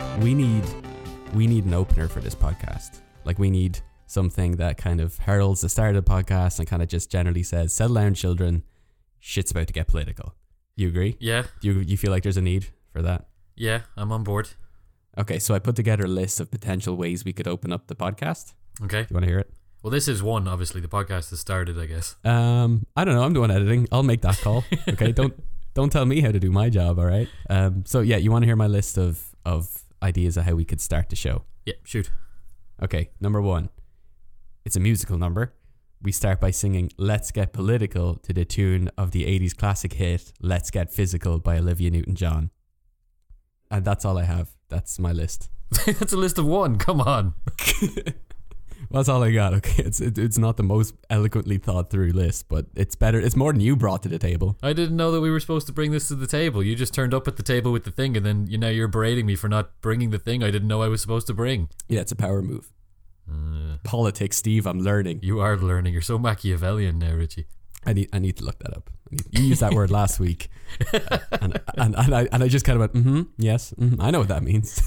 Um, we need we need an opener for this podcast. Like we need something that kind of heralds the start of the podcast and kind of just generally says, "Settle down, children. Shit's about to get political." You agree? Yeah, Do you you feel like there's a need for that? yeah, I'm on board. Okay, so I put together a list of potential ways we could open up the podcast. Okay. Do you want to hear it? Well, this is one. Obviously, the podcast has started. I guess. Um, I don't know. I'm doing editing. I'll make that call. Okay, don't don't tell me how to do my job. All right. Um, so yeah, you want to hear my list of of ideas of how we could start the show? Yeah. Shoot. Okay, number one, it's a musical number. We start by singing "Let's Get Political" to the tune of the '80s classic hit "Let's Get Physical" by Olivia Newton-John, and that's all I have. That's my list. That's a list of one. Come on. That's all I got. Okay, it's it, it's not the most eloquently thought through list, but it's better. It's more than you brought to the table. I didn't know that we were supposed to bring this to the table. You just turned up at the table with the thing, and then you know you're berating me for not bringing the thing I didn't know I was supposed to bring. Yeah, it's a power move. Uh, Politics, Steve. I'm learning. you are learning. You're so Machiavellian now, Richie. I need I need to look that up. You used that word last week, and, and and I and I just kind of went, mm-hmm, yes, mhm, I know what that means.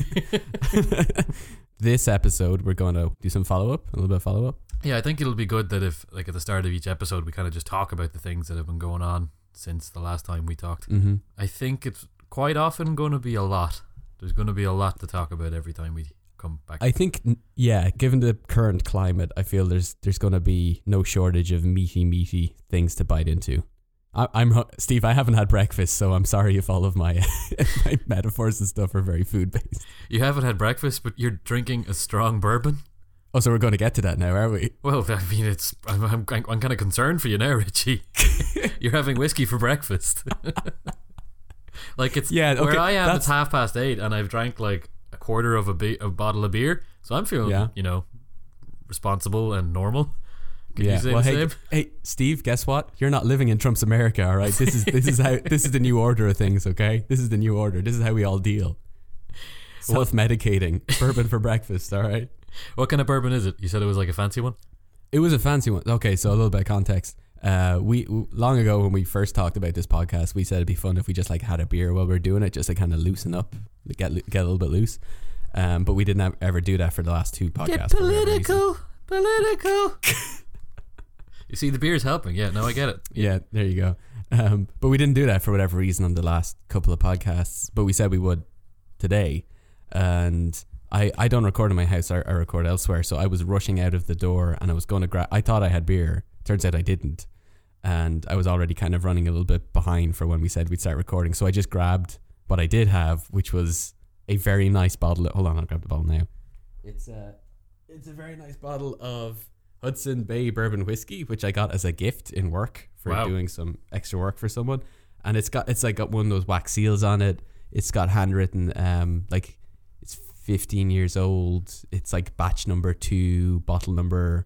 this episode, we're going to do some follow up, a little bit of follow up. Yeah, I think it'll be good that if, like, at the start of each episode, we kind of just talk about the things that have been going on since the last time we talked. Mm-hmm. I think it's quite often going to be a lot. There's going to be a lot to talk about every time we come back. I think, yeah, given the current climate, I feel there's there's going to be no shortage of meaty, meaty things to bite into. I, I'm Steve. I haven't had breakfast, so I'm sorry if all of my my metaphors and stuff are very food based. you haven't had breakfast, but you're drinking a strong bourbon. Oh, so we're going to get to that now, are we? Well, I mean, it's I'm I'm, I'm kind of concerned for you now, Richie. You're having whiskey for breakfast. like it's Yeah, okay, where I am. It's half past eight, and I've drank like a quarter of a, be- a bottle of beer, so I'm feeling Yeah. you know responsible and normal. Can yeah. well, hey, same? hey, Steve. Guess what? You're not living in Trump's America, all right. This is this is how this is the new order of things. Okay, this is the new order. This is how we all deal. Self medicating, bourbon for breakfast. All right. What kind of bourbon is it? You said it was like a fancy one. It was a fancy one. Okay, so a little bit of context. Uh, we long ago when we first talked about this podcast, we said it'd be fun if we just like had a beer while we are doing it, just to kind of loosen up, get get a little bit loose. Um, but we didn't have, ever do that for the last two podcasts. whatever reason. political. you see, the beer's helping. Yeah, no, I get it. Yeah, there you go. Um, but we didn't do that for whatever reason on the last couple of podcasts. But we said we would today, and I I don't record in my house. I, I record elsewhere. So I was rushing out of the door, and I was going to grab. I thought I had beer. Turns out I didn't, and I was already kind of running a little bit behind for when we said we'd start recording. So I just grabbed what I did have, which was a very nice bottle. Of, hold on, I'll grab the bottle now. It's a it's a very nice bottle of Hudson Bay bourbon whiskey, which I got as a gift in work for Wow. doing some extra work for someone. And it's got it's like got one of those wax seals on it. It's got handwritten um like it's 15 years old. It's like batch number 2, bottle number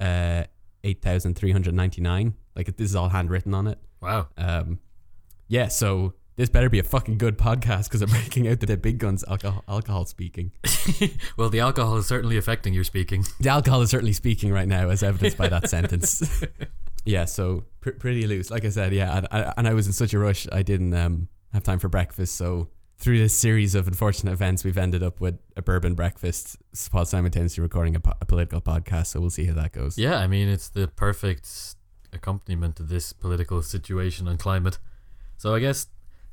uh 8399. Like this is all handwritten on it. Wow. Um yeah, so this better be a fucking good podcast because I'm breaking out to the big guns alcohol alcohol speaking. well, the alcohol is certainly affecting your speaking. The alcohol is certainly speaking right now, as evidenced by that sentence. Yeah, so pr- pretty loose. Like I said, yeah, and I, and I was in such a rush, I didn't um, have time for breakfast. So through this series of unfortunate events, we've ended up with a bourbon breakfast while simultaneously recording a, po- a political podcast. So we'll see how that goes. Yeah, I mean, it's the perfect accompaniment to this political situation and climate. So I guess,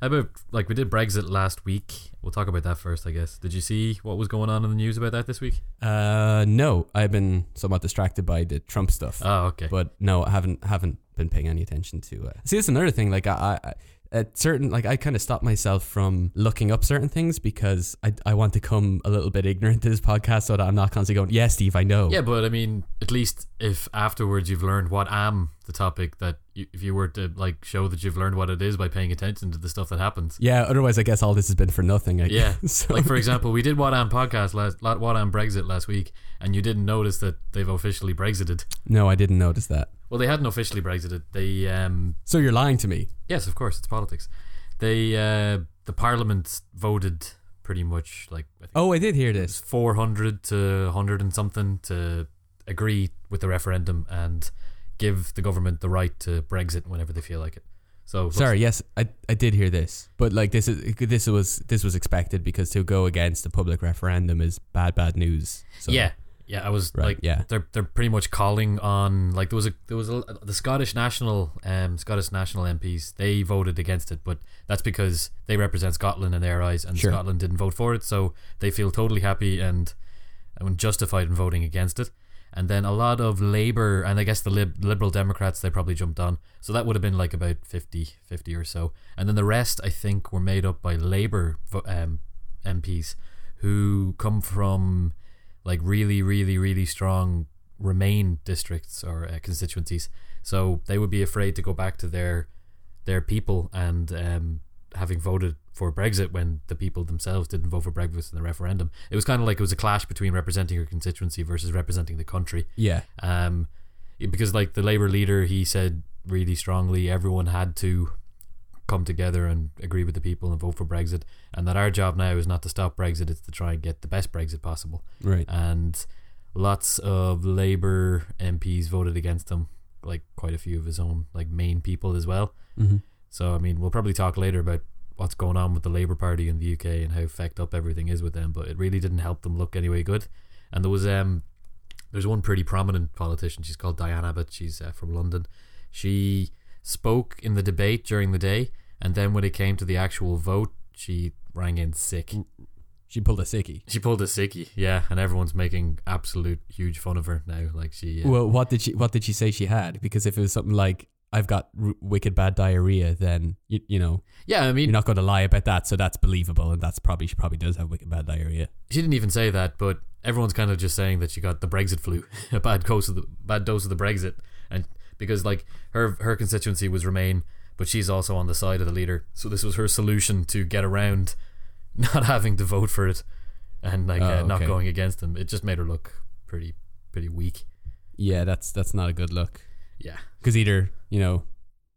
how about, like, we did Brexit last week. We'll talk about that first, I guess. Did you see what was going on in the news about that this week? Uh, no, I've been somewhat distracted by the Trump stuff. Oh, okay. but no, I haven't haven't been paying any attention to. Uh, see, that's another thing. Like I, I at certain like I kind of stop myself from looking up certain things because I I want to come a little bit ignorant to this podcast so that I'm not constantly going, yeah, Steve, I know. Yeah, but I mean, at least if afterwards you've learned what am the topic that you, if you were to like show that you've learned what it is by paying attention to the stuff that happens. Yeah, otherwise I guess all this has been for nothing. I Yeah, so, like for example, we did what am podcast last, la- what am Brexit last week, and you didn't notice that they've officially Brexited. no, I didn't notice that. Well, they hadn't officially Brexited. They um, So you're lying to me. Yes, of course, it's politics. They uh, the parliament voted pretty much like I think Oh, I did hear this. four hundred to hundred and something to agree with the referendum and give the government the right to Brexit whenever they feel like it. So Sorry, yes, I I did hear this, but like this is this was this was expected because to go against a public referendum is bad bad news. So, yeah, yeah. I was Right, like, yeah. they're they're pretty much calling on like there was a there was a, the Scottish national um Scottish national MPs they voted against it, but that's because they represent Scotland in their eyes, and Sure. Scotland didn't vote for it, so they feel totally happy and and justified in voting against it. And then a lot of Labour and I guess the lib- Liberal Democrats they probably jumped on. So that would have been like about 50, 50 or so. And then the rest I think were made up by Labour um, MPs who come from like really, really, really strong Remain districts or uh, constituencies. So they would be afraid to go back to their their people and um, having voted for Brexit when the people themselves didn't vote for Brexit in the referendum. It was kind of like it was a clash between representing your constituency versus representing the country. yeah, Um, because like the Labour leader, he said really strongly everyone had to come together and agree with the people and vote for Brexit, and that our job now is not to stop Brexit; it's to try and get the best Brexit possible. right. And lots of Labour MPs voted against him, like quite a few of his own like main people as well. hmm So I mean, we'll probably talk later about what's going on with the Labour Party in the UK and how fecked up everything is with them. But it really didn't help them look anyway good. And there was um, there's one pretty prominent politician. She's called Diane Abbott. She's uh, from London. She spoke in the debate during the day, and then when it came to the actual vote, she rang in sick. She pulled a sickie. She pulled a sickie, yeah, and everyone's making absolute huge fun of her now. Like she, uh, Well, what did she what did she say she had? Because if it was something like I've got r- wicked bad diarrhea, then you, you know yeah, I mean, you're not going to lie about that, so that's believable, and that's probably she probably does have wicked bad diarrhea. she didn't even say that, but everyone's kind of just saying that she got the Brexit flu, a bad dose of the bad dose of the Brexit, and because like her her constituency was Remain, but she's also on the side of the leader, so this was her solution to get around not having to vote for it and like Oh, uh, not okay. going against them. It just made her look pretty pretty weak. Yeah, that's that's not a good look. Yeah, Because either you know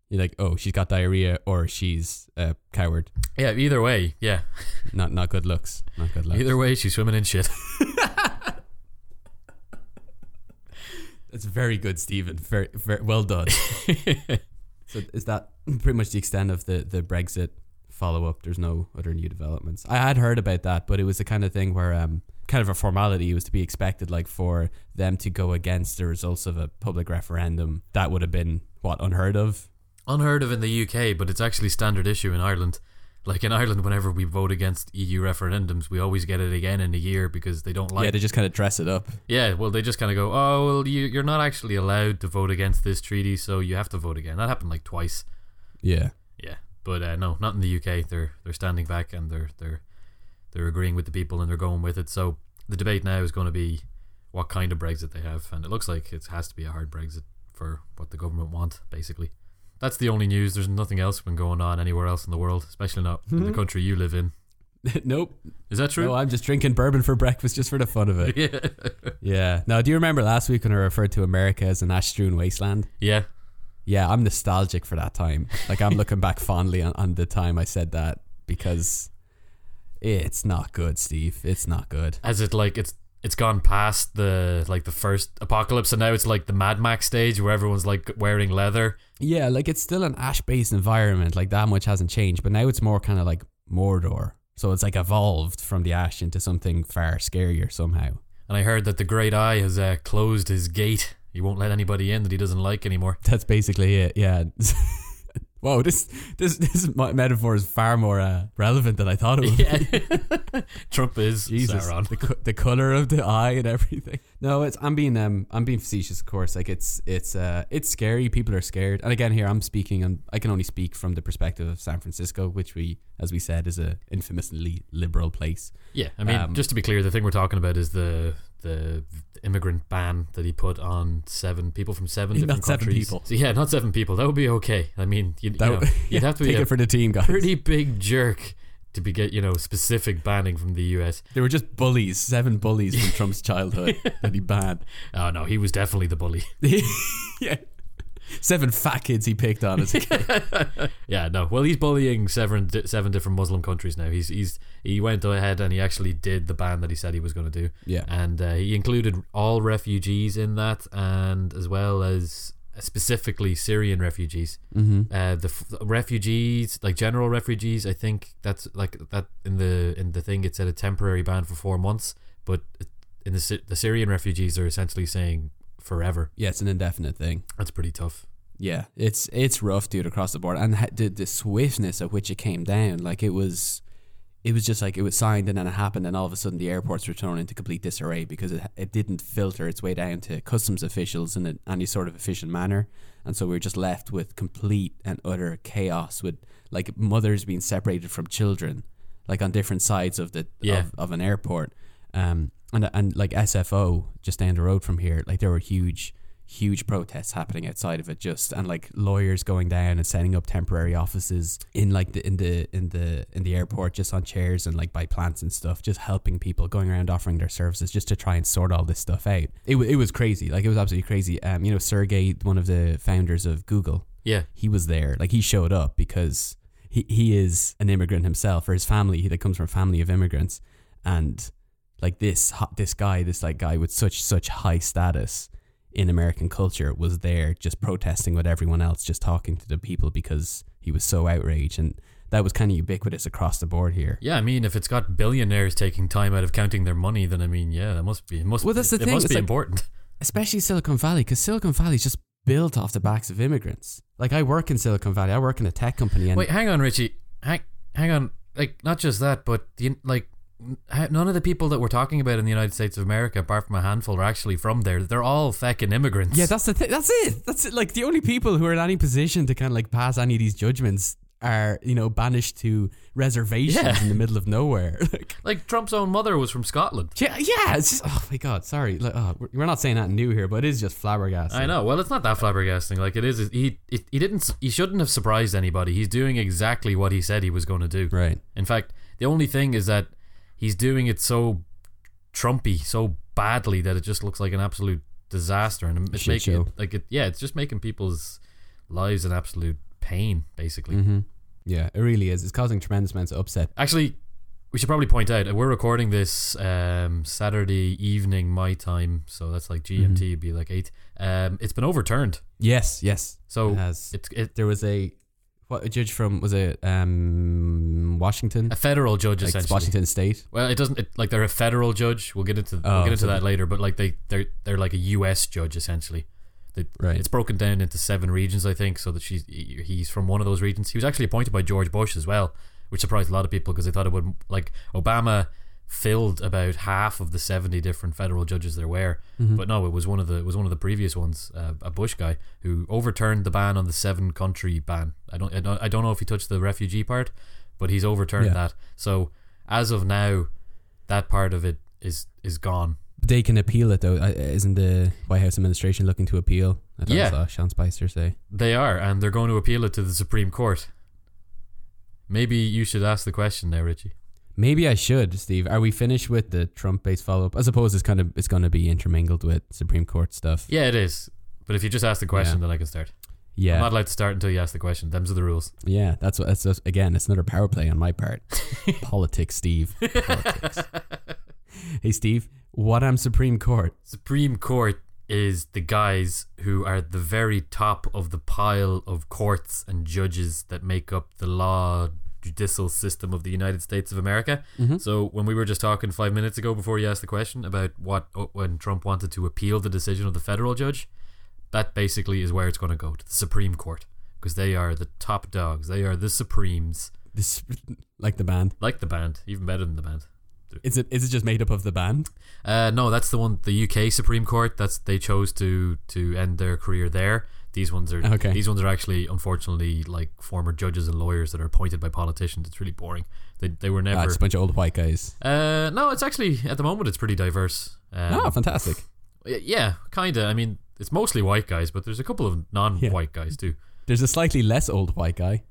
you're like, oh, she's got diarrhea, or she's a coward. yeah. Either way, yeah. Not not good looks. Not good looks. Either way, she's swimming in shit. That's very good, Stephen. Very, very well done. so is that pretty much the extent of the the Brexit follow up? There's no other new developments. I had heard about that, but it was the kind of thing where um kind of a formality. It was to be expected, like for them to go against the results of a public referendum. That would have been what unheard of. unheard of in the UK, but it's actually standard issue in Ireland. Like in Ireland, whenever we vote against EU referendums, we always get it again in a year because they don't like. yeah, they just kind of dress it up. Yeah, well, they just kind of go, "Oh, well, you, you're not actually allowed to vote against this treaty, so you have to vote again." That happened like twice. Yeah. Yeah, but uh, no, not in the UK. They're they're standing back and they're they're they're agreeing with the people and they're going with it. So the debate now is going to be what kind of Brexit they have, and it looks like it has to be a hard Brexit for what the government want, basically. That's the only news. There's nothing else been going on anywhere else in the world, especially not in the hmm. country you live in. nope. Is that true? No, I'm just drinking bourbon for breakfast just for the fun of it. yeah. yeah. Now, do you remember last week when I referred to America as an ash-strewn wasteland? yeah. Yeah, I'm nostalgic for that time. Like I'm looking back fondly on, on the time I said that because it's not good, Steve. It's not good. As it like it's it's gone past the like the first apocalypse, and now it's like the Mad Max stage where everyone's like wearing leather. Yeah, like it's still an ash-based environment. Like that much hasn't changed, but now it's more kind of like Mordor. So it's like evolved from the ash into something far scarier somehow. And I heard that the Great Eye has uh, closed his gate. He won't let anybody in that he doesn't like anymore. That's basically it. Yeah. Whoa, this this this metaphor is far more uh, relevant than I thought it would. Yeah. Trump is Jesus, Sauron. the co- the color of the eye and everything. No, it's I'm being um I'm being facetious, of course. Like it's it's uh it's scary. People are scared, and again, here I'm speaking, and I can only speak from the perspective of San Francisco, which we, as we said, is a infamously liberal place. Yeah, I mean, Um, just to be clear, the thing we're talking about is the the immigrant ban that he put on seven people from seven Not different seven countries. people. So yeah, not seven people. That would be okay. I mean, you, you That know, would- you'd have to be a it for the team, guys. pretty big jerk to be get you know specific banning from the U.S. They were just bullies, seven bullies from Trump's childhood that he banned. Oh no, he was definitely the bully. yeah, seven fat kids he picked on as a kid. yeah, no. Well, he's bullying seven seven different Muslim countries now. He's he's he went ahead and he actually did the ban that he said he was going to do. Yeah, and uh, he included all refugees in that, and as well as specifically Syrian refugees. Mm-hmm. Uh, the f- refugees, like general refugees, I think that's like that in the in the thing it said a temporary ban for four months, but in the the Syrian refugees are essentially saying forever. Yeah, it's an indefinite thing. That's pretty tough. Yeah, it's it's rough, dude, across the board, and the the swiftness at which it came down, like it was, it was just like it was signed and then it happened, and all of a sudden the airports were thrown into complete disarray because it it didn't filter its way down to customs officials in a, any sort of efficient manner, and so we were just left with complete and utter chaos with like mothers being separated from children, like on different sides of the Yeah. of, of an airport, um, and and like SFO just down the road from here, like there were huge huge protests happening outside of it just and like lawyers going down and setting up temporary offices in like the in the in the in the airport just on chairs and like by plants and stuff just helping people going around offering their services just to try and sort all this stuff out. It, wa- it was crazy. Like it was absolutely crazy. Um you know Sergey one of the founders of Google Yeah, he was there. Like he showed up because he, he is an immigrant himself or his family he that comes from a family of immigrants and like this this guy this like guy with such such high status in American culture was there just protesting with everyone else just talking to the people because he was so outraged and that was kind of ubiquitous across the board here yeah. I mean, if it's got billionaires taking time out of counting their money, then I mean, yeah, that must be it must. Well, that's the it thing, must it's be like- important. especially Silicon Valley because Silicon Valley is just built off the backs of immigrants like I work in Silicon Valley I work in a tech company and Wait, hang on, Richie. Hang, hang on. Like, not just that, but the like, none of the people that we're talking about in the United States of America, apart from a handful, are actually from there. They're all feckin' immigrants. Yeah, that's the thing. That's it. That's it. Like the only people who are in any position to kind of like pass any of these judgments are you know banished to reservations Yeah. in the middle of nowhere. like, like Trump's own mother was from Scotland. yeah, yeah. It's just oh my god. Sorry, like, oh, we're- we're not saying that new here, but it is just flabbergasting. I know. Well, it's not that flabbergasting. Like it is. He it, he didn't. He shouldn't have surprised anybody. He's doing exactly what he said he was going to do. Right. In fact, the only thing is that he's doing it so Trumpy, so badly that it just looks like an absolute disaster, and it's Shit making show. it like it. Yeah, it's just making people's lives an absolute pain, basically. Mm-hmm. Yeah, it really is. It's causing tremendous amounts of upset. Actually, we should probably point out uh, we're recording this um, Saturday evening my time, so that's like GMT. Mhm. It'd be like eight. Um, it's been overturned, Yes, yes. so it has. it's it, there was a what a judge from was it um Washington, a federal judge like essentially. Washington State. Well, it doesn't it, like they're a federal judge. We'll get into Oh, we'll get into so that later. But like they they're they're like a U.S. judge essentially. They, Right. It's broken down into seven regions, I think. So that she's he's from one of those regions. He was actually appointed by George Bush as well, which surprised a lot of people because they thought it would like Obama filled about half of the seventy different federal judges there were. Mhm. But no, it was one of the it was one of the previous ones, uh, a Bush guy who overturned the ban on the seven country ban. I don't I don't, know if he touched the refugee part, but he's overturned Yeah. that. So as of now, that part of it is is gone. They can appeal it though. Isn't the White House administration looking to appeal? I thought I Yeah. saw Sean Spicer say. They are, and they're going to appeal it to the Supreme Court. Maybe you should ask the question now, Richie. Maybe I should, Steve. Are we finished with the Trump-based follow-up? I suppose it's kind of it's going to be intermingled with Supreme Court stuff. Yeah, it is. But if you just ask the question, Yeah. then I can start. Yeah, I'm not allowed to start until you ask the question. Them's are the rules. yeah. That's what. That's just, again. It's another power play on my part. Politics, Steve. Politics. hey, Steve. What am Supreme Court? Supreme Court is the guys who are at the very top of the pile of courts and judges that make up the law judicial system of the United States of America. Mhm. So when we were just talking five minutes ago before you asked the question about what uh, when Trump wanted to appeal the decision of the federal judge, that basically is where it's going to go to the Supreme Court because they are the top dogs. They are the supremes, This, like the band. like the band, even better than the band. Is it? Is it just made up of the band? Uh, no, that's the one. The UK Supreme Court. That's they chose to to end their career there. These ones are Okay. these ones are actually unfortunately like former judges and lawyers that are appointed by politicians. It's really boring. They they were Ah, never. it's a bunch of old white guys. uh, no, it's actually at the moment it's pretty diverse. Um, oh, fantastic. yeah, kinda. I mean, it's mostly white guys, but there's a couple of non-white guys too. There's a slightly less old white guy.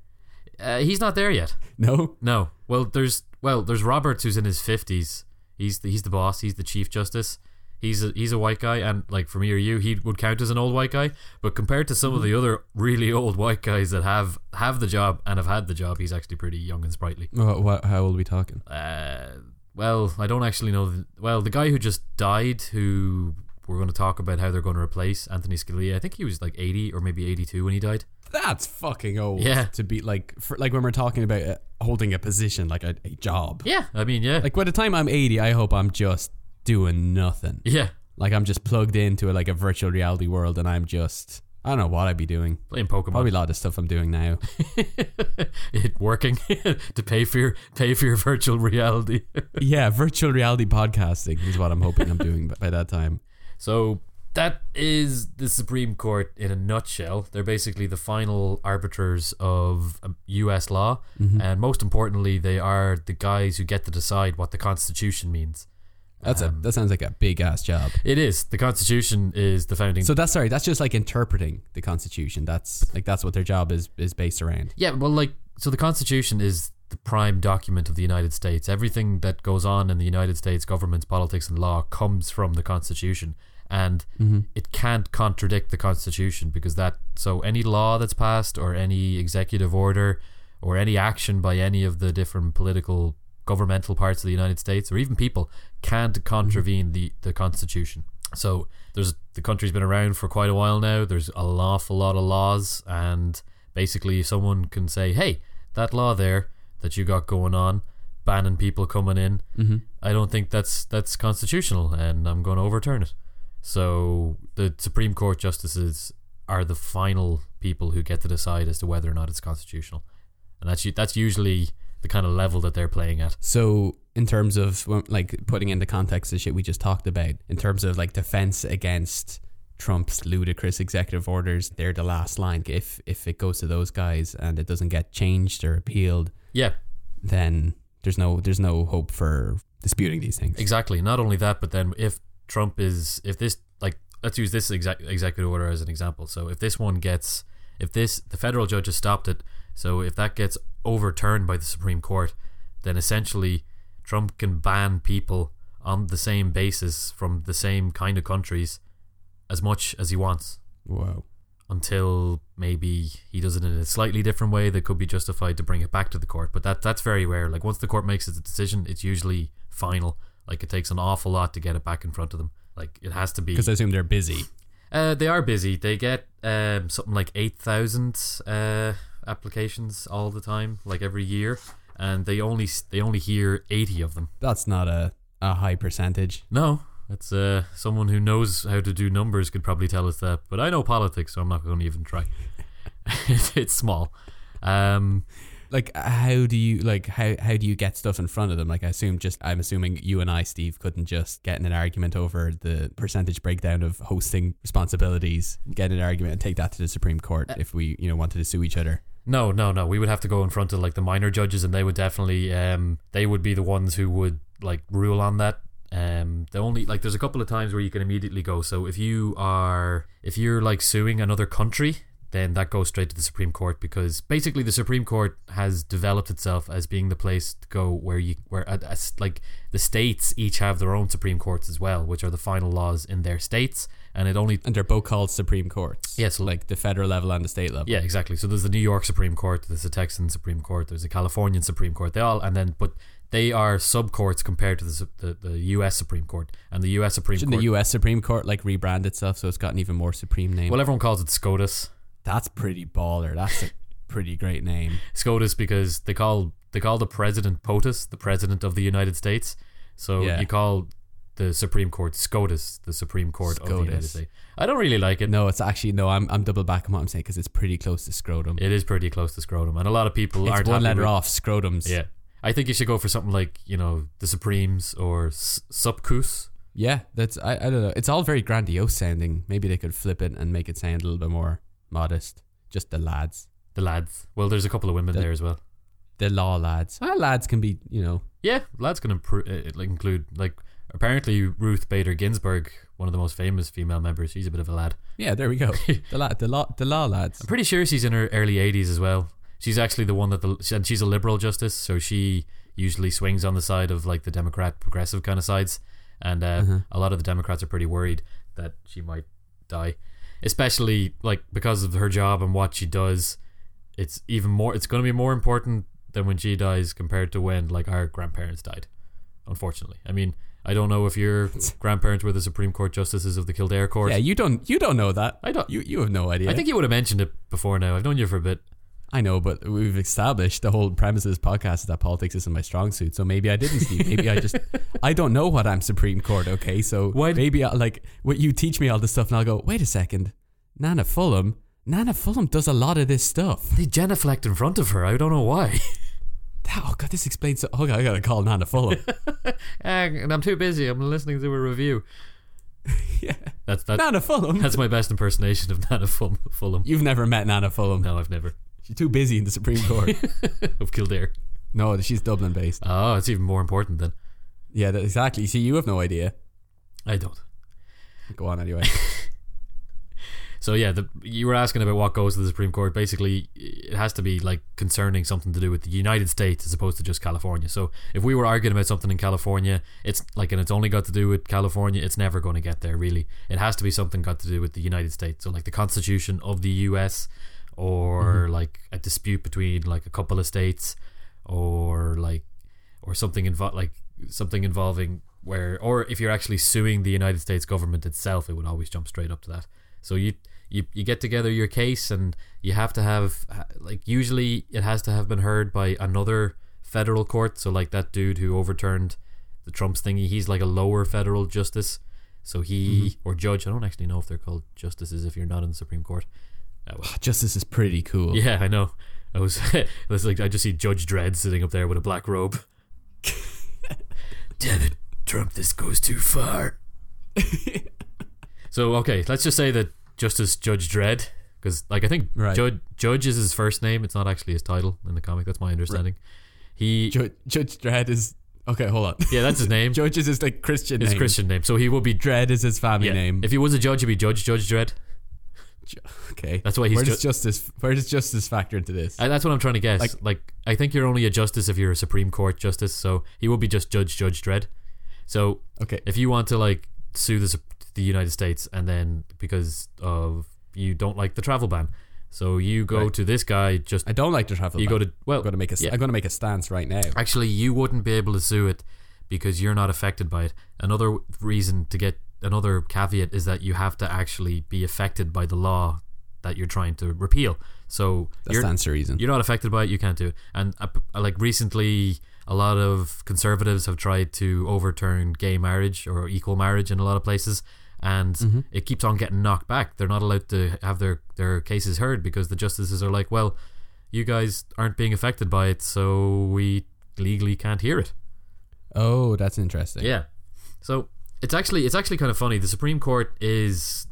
Uh, he's not there yet. No. No. Well, there's well, there's Roberts who's in his fifties. He's the, he's the boss. He's the chief justice. He's a, he's a white guy, and like for me or you, he would count as an old white guy. But compared to some of the other really old white guys that have have the job and have had the job, he's actually pretty young and sprightly. What, what, how old are we talking? Uh, well, I don't actually know. The, well, the guy who just died, who we're going to talk about how they're going to replace Anthony Scalia. I think he was like 80 or maybe 82 when he died. That's fucking old. Yeah. To be like, for, like when we're talking about uh, holding a position, like a, a job. Yeah, I mean, yeah, Like by the time I'm 80, I hope I'm just doing nothing. yeah, Like I'm just plugged into a, like a virtual reality world, and I'm just I don't know what I'd be doing. playing Pokemon. Probably a lot of stuff I'm doing now. it working to pay for your pay for your virtual reality. yeah, virtual reality podcasting is what I'm hoping I'm doing by, that time. So that is the Supreme Court in a nutshell. They're basically the final arbiters of um, U.S. law, and most importantly, they are the guys who get to decide what the Constitution means. That's a um, that sounds like a big ass job. It is the Constitution is the founding. So that's sorry, that's just like interpreting the Constitution. That's like that's what their job is is based around. yeah, well, like so, the Constitution is the prime document of the United States. Everything that goes on in the United States government's politics and law comes from the Constitution, and mm-hmm. it can't contradict the Constitution because that. So any law that's passed, or any executive order, or any action by any of the different political governmental parts of the United States, or even people, can't contravene the the Constitution. So there's the country's been around for quite a while now. There's an awful lot of laws, and basically someone can say, "Hey, that law there that you got going on, banning people coming in, mm-hmm. I don't think that's that's constitutional, and I'm going to overturn it." So the Supreme Court justices are the final people who get to decide as to whether or not it's constitutional, and that's that's usually the kind of level that they're playing at. So in terms of like putting into context the shit we just talked about, in terms of like defense against Trump's ludicrous executive orders, they're the last line. If if it goes to those guys and it doesn't get changed or appealed, Yeah, then there's no there's no hope for disputing these things. Exactly. Not only that, but then if Trump is, if this, like, let's use this exact executive order as an example. So if this one gets, if this, the federal judge has stopped it. So if that gets overturned by the Supreme Court, then essentially Trump can ban people on the same basis from the same kind of countries as much as he wants Whoa. until maybe he does it in a slightly different way that could be justified to bring it back to the court. But that that's very rare. Like once the court makes its decision, it's usually final. Like it takes an awful lot to get it back in front of them. Like it has to be. Because I assume they're busy. Uh, they are busy. They get um, something like eight thousand uh, applications all the time, like every year, and they only they only hear eighty of them. That's not a, a high percentage. No, that's uh, someone who knows how to do numbers could probably tell us that. But I know politics, so I'm not going to even try. it's, small. Um, Like how do you like how how do you get stuff in front of them? Like I assume just I'm assuming you and I, Steve, couldn't just get in an argument over the percentage breakdown of hosting responsibilities, get in an argument and take that to the Supreme Court if we, you know, wanted to sue each other. No, no, no. We would have to go in front of like the minor judges, and they would definitely, um, they would be the ones who would like rule on that. Um, the only like, there's a couple of times where you can immediately go. So if you are, if you're like suing another country, then that goes straight to the Supreme Court because basically the Supreme Court has developed itself as being the place to go where you, where uh, like the states each have their own Supreme Courts as well, which are the final laws in their states, and it only And they're both called Supreme Courts. Yes. like the federal level and the state level. Yeah, exactly. So there's the New York Supreme Court, there's the Texan Supreme Court, there's the Californian Supreme Court. They all and then but they are sub courts compared to the, the the U.S. Supreme Court and the U.S. Supreme Shouldn't Court. the U.S. Supreme Court like rebrand itself so it's got an even more supreme name? well, everyone calls it SCOTUS. that's pretty baller. That's a pretty great name. SCOTUS because they call they call the president POTUS, the president of the United States. So Yeah. you call the Supreme Court SCOTUS, the Supreme Court of the United SCOTUS. States. I don't really like it. No, it's actually no. I'm I'm double back on what I'm saying because it's pretty close to scrotum. It is pretty close to scrotum, and a lot of people it's aren't one letter with- off scrotums. Yeah, I think you should go for something like you know the Supremes or S- Subcus. Yeah, that's I, I don't know. It's all very grandiose sounding. Maybe they could flip it and make it sound a little bit more modest. Just the lads, The lads. Well, there's a couple of women The- there as well. the law lads. Well, lads can be, you know, Yeah, lads can impro- uh, include like apparently Ruth Bader Ginsburg, one of the most famous female members. She's a bit of a lad. yeah. There we go. the la, the law, the law lads. I'm pretty sure she's in her early 80s as well. She's actually the one that the and she's a liberal justice, so she usually swings on the side of like the Democrat progressive kind of sides, and uh, Uh-huh. a lot of the Democrats are pretty worried that she might die, especially like because of her job and what she does. It's even more. It's going to be more important than when she dies compared to when like our grandparents died. Unfortunately, I mean, I don't know if your grandparents were the Supreme Court justices of the Kildare Court. Yeah, you don't you don't know that. I don't. You you have no idea. I think you would have mentioned it before now. I've known you for a bit. I know, but we've established the whole premise of this podcast is that politics isn't my strong suit. So maybe I didn't, Steve. Maybe I just I don't know what I'm Supreme Court. Okay, so Why- maybe I, like what you teach me all this stuff, and I'll go. Wait a second, Nana Fulham. Nana Fulham does a lot of this stuff. They genuflect in front of her. I don't know why. Oh god, this explains. So, oh, okay, I gotta call Nana Fulham. and I'm too busy. I'm listening to a review. yeah, That's that. Nana Fulham. That's my best impersonation of Nana Ful- Fulham. You've never met Nana Fulham. No, I've never. She's too busy in the Supreme Court. of Kildare. no, she's Dublin based. Oh, it's even more important then. Yeah, that, exactly. See, you have no idea. I don't. Go on anyway. So yeah, the, you were asking about what goes to the Supreme Court. Basically, it has to be like concerning something to do with the United States as opposed to just California. So if we were arguing about something in California, it's like and it's only got to do with California, it's never going to get there. Really, it has to be something got to do with the United States. So like the Constitution of the U.S. or mm-hmm. like a dispute between like a couple of states, or like or something invo- like something involving where or if you're actually suing the United States government itself, it would always jump straight up to that. So you you you get together your case and you have to have like usually it has to have been heard by another federal court. So like that dude who overturned the Trump's thingy, he's like a lower federal justice. So he or judge, I don't actually know if they're called justices if you're not in the Supreme Court. Uh, well, Justice is pretty cool. yeah, I know. I was, it was like I just see Judge Dredd sitting up there with a black robe. Damn it, Trump! This goes too far. so okay, let's just say that Justice Judge Dredd, because like I think Right. Judge Judge is his first name. It's not actually his title in the comic. That's my understanding. He Judge, Judge Dredd is okay. Hold on. yeah, that's his name. Judge is his like Christian His name. Christian name. So he will be Dredd is his family yeah. name. If he was a judge, he'd be Judge Judge Dredd. okay, That's why he's where ju- does justice where does justice factor into this? Uh, that's what I'm trying to guess. Like, Like- I think you're only a justice if you're a Supreme Court justice. So he will be just Judge Judge Dredd. So okay, if you want to like sue the the United States and then because of you don't like the travel ban, so you go Right. to this guy just I don't like to travel. you ban. go to well I'm gonna make a yeah. am gonna make a stance right now. actually you wouldn't be able to sue it because you're not affected by it. Another reason to get another caveat is that you have to actually be affected by the law that you're trying to repeal. So That you're, stands to reason. you're not affected by it, you can't do it. And uh, like recently, a lot of conservatives have tried to overturn gay marriage or equal marriage in a lot of places, and Mm-hmm. it keeps on getting knocked back. They're not allowed to have their their cases heard because the justices are like, well, you guys aren't being affected by it, so we legally can't hear it. Oh, that's interesting. Yeah. So it's actually it's actually kind of funny. The Supreme Court is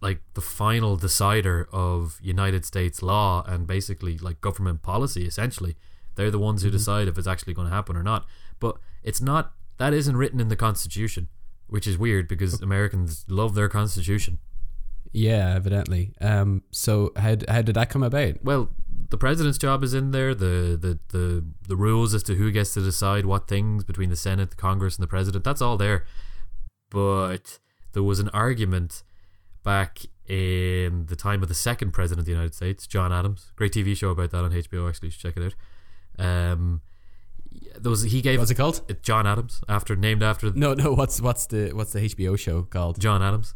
like the final decider of United States law and basically like government policy. Essentially, they're the ones who decide if it's actually going to happen or not. But it's not. That isn't written in the Constitution, which is weird because Americans love their Constitution. Yeah, evidently. Um, so how how did that come about? Well, the president's job is in there. The, the the the rules as to who gets to decide what things between the Senate, the Congress, and the president. That's all there. But there was an argument back in the time of the second president of the United States, John Adams. Great TV show about that on HBO. Actually, you should check it out. Um, there was he gave What's it called? it John Adams after named after No, no. What's what's the what's the HBO show called? John Adams.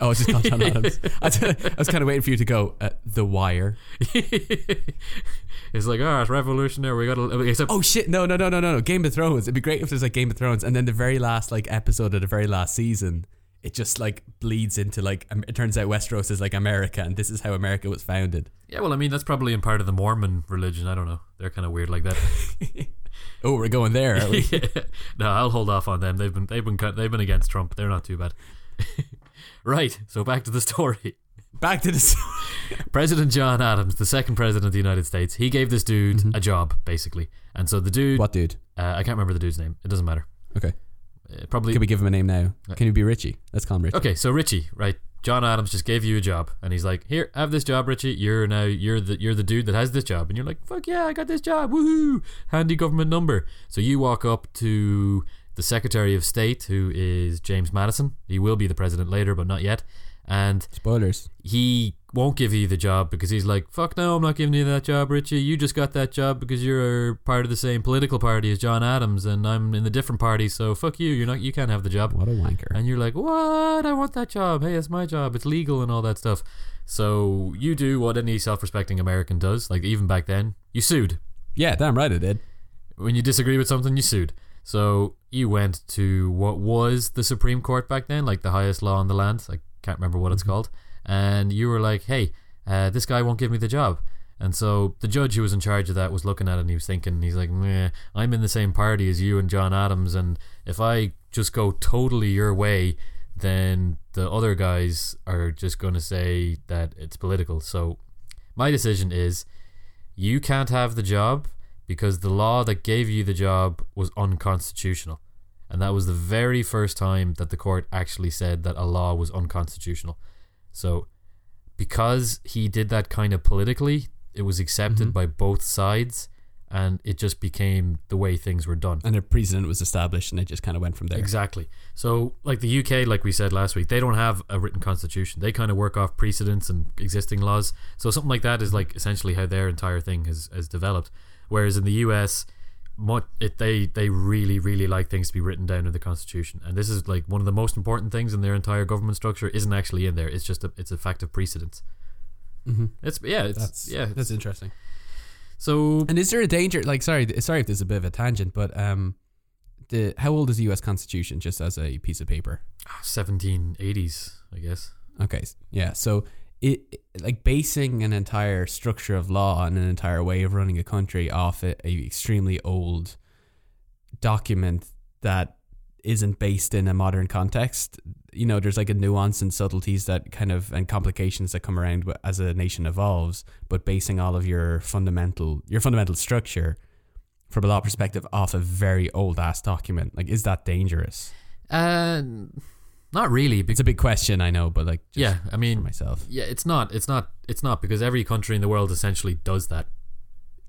Oh, it's just called John Adams. I, I was kind of waiting for you to go. Uh, the Wire. it's like, oh, it's revolutionary. We got to except Oh shit! No, no, no, no, no, no. Game of Thrones. It'd be great if there's like Game of Thrones, and then the very last like episode of the very last season, it just like bleeds into like it turns out Westeros is like America, and this is how America was founded. Yeah, well, I mean, that's probably in part of the Mormon religion. I don't know. They're kind of weird like that. Oh, we're going there. We? no, I'll hold off on them. They've been they've been cut- they've been against Trump. They're not too bad. right. So back to the story. Back to this. President John Adams, the second president of the United States, he gave this dude a job basically, and so the dude, what dude? uh, I can't remember the dude's name. It doesn't matter. Okay. Uh, probably Can we give him a name now? Can he be Richie? Let's call him Richie. Okay, so Richie, right? John Adams just gave you a job, and he's like, "Here, have this job, Richie. You're now you're the you're the dude that has this job." And you're like, "Fuck yeah, I got this job! Woohoo! Handy government number." So you walk up to the Secretary of State, who is James Madison. He will be the president later, but not yet. And Spoilers. he won't give you the job because he's like, "Fuck no, I'm not giving you that job, Richie. You just got that job because you're part of the same political party as John Adams, and I'm in the different party. So fuck you. You're not. You can't have the job." What a wanker. And you're like, "What? I want that job. Hey, it's my job. It's legal and all that stuff." So you do what any self-respecting American does. Like even back then, you sued yeah, damn right I did. when you disagree with something, you sued. So you went to what was the Supreme Court back then, like the highest law on the land. I can't remember what it's called. And you were like, hey, uh, this guy won't give me the job. And so the judge who was in charge of that was looking at it and he was thinking, he's like, Meh, I'm in the same party as you and John Adams. And if I just go totally your way, then the other guys are just going to say that it's political. So my decision is you can't have the job because the law that gave you the job was unconstitutional. And that was the very first time that the court actually said that a law was unconstitutional. So, because he did that kind of politically, it was accepted Mhm. by both sides and it just became the way things were done. And a precedent was established and it just kind of went from there. Exactly. So, like the UK, like we said last week, they don't have a written constitution. They kind of work off precedents and existing laws. So, something like that is like essentially how their entire thing has, has developed. Whereas in the US, what it they they really really like things to be written down in the constitution, and this is like one of the most important things in their entire government structure isn't actually in there. It's just a it's a fact of precedence. Mm-hmm. It's yeah it's That's yeah That's interesting. so And is there a danger? Like, sorry, sorry if this is a bit of a tangent, but um, the how old is the U.S. Constitution? Just as a piece of paper. seventeen eighties I guess. Okay, yeah. So it like basing an entire structure of law and an entire way of running a country off a, a extremely old document that isn't based in a modern context. You know, there's like a nuance and subtleties that kind of and complications that come around as a nation evolves. But basing all of your fundamental your fundamental structure from a law perspective off a very old ass document, like is that dangerous? Uh, not really. It's a big question, I know, but like just yeah, I for mean, myself. Yeah, it's not. It's not. It's not because every country in the world essentially does that.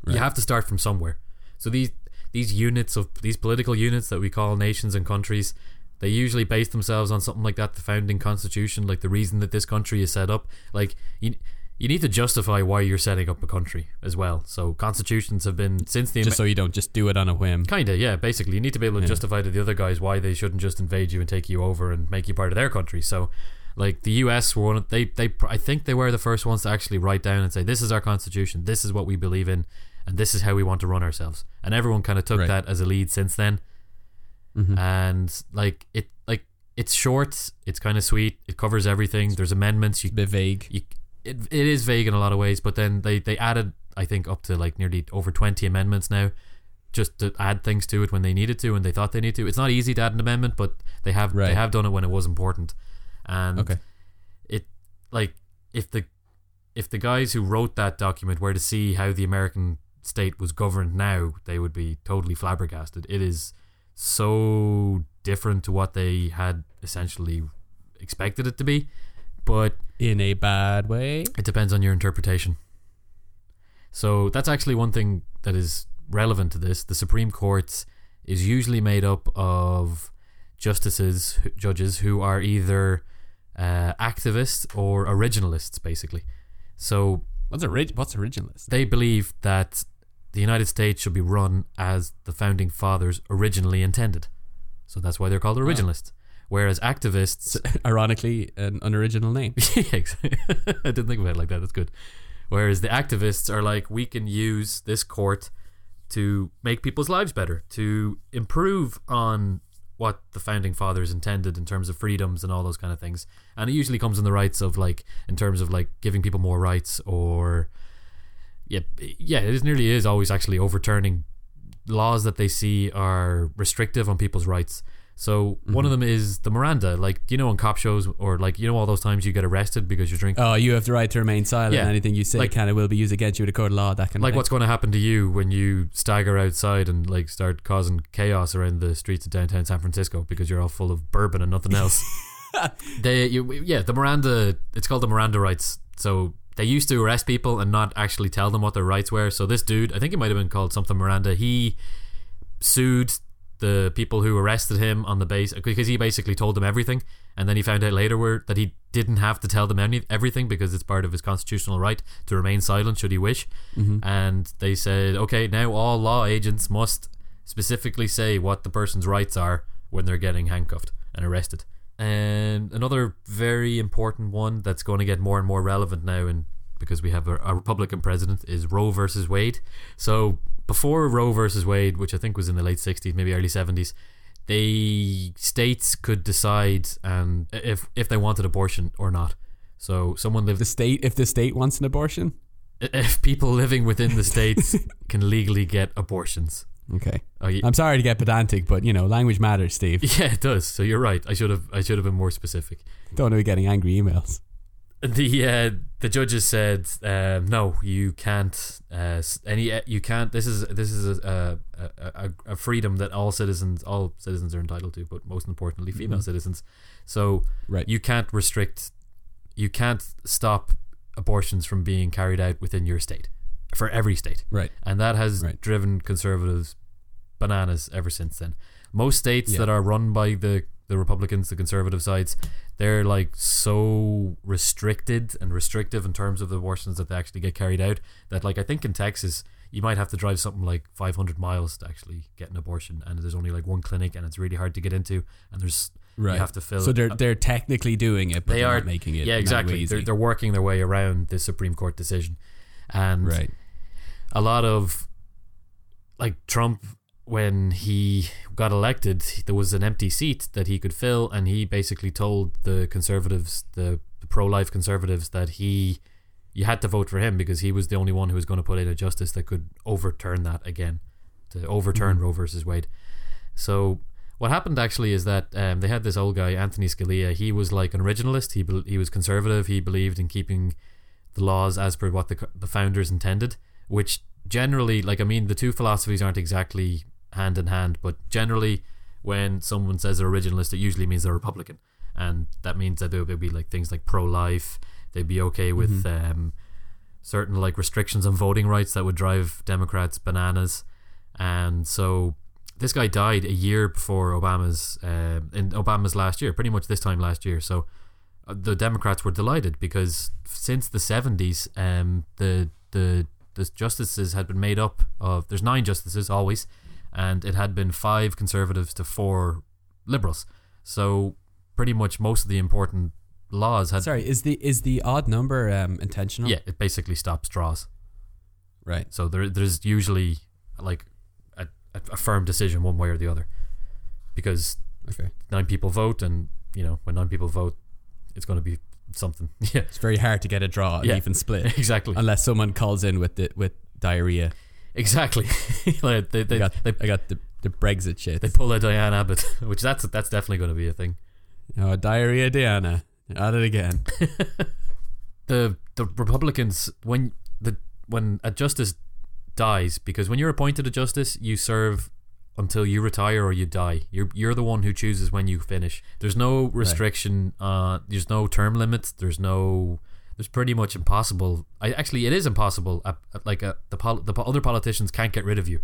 Right. You have to start from somewhere. So these these units of these political units that we call nations and countries, they usually base themselves on something like that, the founding constitution, like the reason that this country is set up. Like you, you need to justify why you're setting up a country as well. So constitutions have been since the just so you don't just do it on a whim. Kinda, yeah. Basically, you need to be able to Yeah. justify to the other guys why they shouldn't just invade you and take you over and make you part of their country. So, like the U.S. were one of, they they I think they were the first ones to actually write down and say this is our constitution, this is what we believe in, and this is how we want to run ourselves. And everyone kind of took Right. that as a lead since then. Mhm. And like it, like it's short, it's kind of sweet, it covers everything. There's amendments. You a bit vague. you, it, it is vague in a lot of ways, but then they, they added, I think, up to like nearly over 20 amendments now just to add things to it when they needed to and they thought they need to. It's not easy to add an amendment, but they have they have done it when it was important. And Okay. it like if the if the guys who wrote that document were to see how the American state was governed now, they would be totally flabbergasted. It is so different to what they had essentially expected it to be. But In a bad way. it depends on your interpretation. So that's actually one thing that is relevant to this. The Supreme Court is usually made up of justices, judges who are either uh, activists or originalists, basically. So What's orig- What's originalist? they believe that the United States should be run as the founding fathers originally intended. So that's why they're called originalists. Whereas activists Ironically, an unoriginal name. I didn't think about it like that. That's good. Whereas the activists are like, we can use this court to make people's lives better, to improve on what the founding fathers intended in terms of freedoms and all those kind of things. And it usually comes in the rights of like, in terms of like giving people more rights or, yeah, yeah, it is nearly is always actually overturning laws that they see are restrictive on people's rights. So one of mm-hmm. them is the Miranda, like you know on cop shows or like you know all those times you get arrested because you're drinking. Oh, you have the right to remain silent. Yeah. Anything you say Like- can and will be used against you in a court of law. That kind like of what's going to happen to you when you stagger outside and like start causing chaos around the streets of downtown San Francisco because you're all full of bourbon and nothing else. they, you, yeah, the Miranda, it's called the Miranda rights. So they used to arrest people and not actually tell them what their rights were. So this dude, I think it might have been called something Miranda. He sued the people who arrested him on the base because he basically told them everything and then he found out later where that he didn't have to tell them any everything because it's part of his constitutional right to remain silent should he wish. Mm-hmm. And they said, okay, now all law agents must specifically say what the person's rights are when they're getting handcuffed and arrested. And another very important one that's going to get more and more relevant now, and because we have a, a Republican president, is Roe versus Wade. So before Roe versus Wade, which I think was in the late '60s, maybe early '70s, they states could decide and if if they wanted abortion or not. So someone lived The state, if the state wants an abortion, if people living within the states can legally get abortions. okay. Oh, yeah, I'm sorry to get pedantic, but you know, language matters, Steve. yeah, it does. So you're right. I should have I should have been more specific. Don't be getting angry emails. The uh, the judges said um, no, you can't. Uh, any uh, you can't. This is this is a, a, a, a freedom that all citizens all citizens are entitled to, but most importantly, female Mhm. citizens. So Right. you can't restrict, you can't stop abortions from being carried out within your state, for every state, Right. and that has Right. driven conservatives bananas ever since then. Most states Yeah. that are run by the the Republicans, the conservative sides, they're like so restricted and restrictive in terms of the abortions that they actually get carried out that like I think in Texas you might have to drive something like 500 miles to actually get an abortion and there's only like one clinic and it's really hard to get into and there's Right. you have to fill so they're they're technically doing it, but They are making it. yeah exactly they're, they're working their way around the Supreme Court decision and right. a lot of like Trump when he got elected there was an empty seat that he could fill and he basically told the conservatives the, the pro-life conservatives that he you had to vote for him because he was the only one who was going to put in a justice that could overturn that again to overturn Mhm. Roe versus Wade. So what happened actually is that um, they had this old guy Anthony Scalia. He was like an originalist. He, bel he was conservative. He believed in keeping the laws as per what the, the founders intended which generally like i mean the two philosophies aren't exactly hand in hand but generally when someone says they're originalist it usually means they're republican. And that means that there will be like things like pro-life they'd be okay with um, certain like restrictions on voting rights that would drive democrats bananas. And so this guy died a year before obama's um, in obama's last year pretty much this time last year. So uh, the Democrats were delighted because since the 70s, um, the the the justices had been made up of there's nine justices always, and it had been five conservatives to four liberals. So pretty much most of the important laws had Sorry, is the is the odd number um, intentional? yeah, it basically stops draws. Right. So there there's usually like a, a, firm decision one way or the other, because Okay. nine people vote, and you know when nine people vote, it's going to be something. Yeah, It's very hard to get a draw, Yeah. even split, exactly. unless someone calls in with the with diarrhea. Exactly. like they, I they, got they, I got the the Brexit shit. they pull a Diane Abbott, which that's that's definitely going to be a thing. oh, diarrhea, Diana, at it again. The the Republicans when the when a justice dies because when you're appointed a justice, you serve until you retire or you die. You're you're the one who chooses when you finish. There's no restriction. Uh, there's no term limits. There's no. There's pretty much impossible. I actually it is impossible. Uh, uh, like uh, the pol- the other politicians can't get rid of you.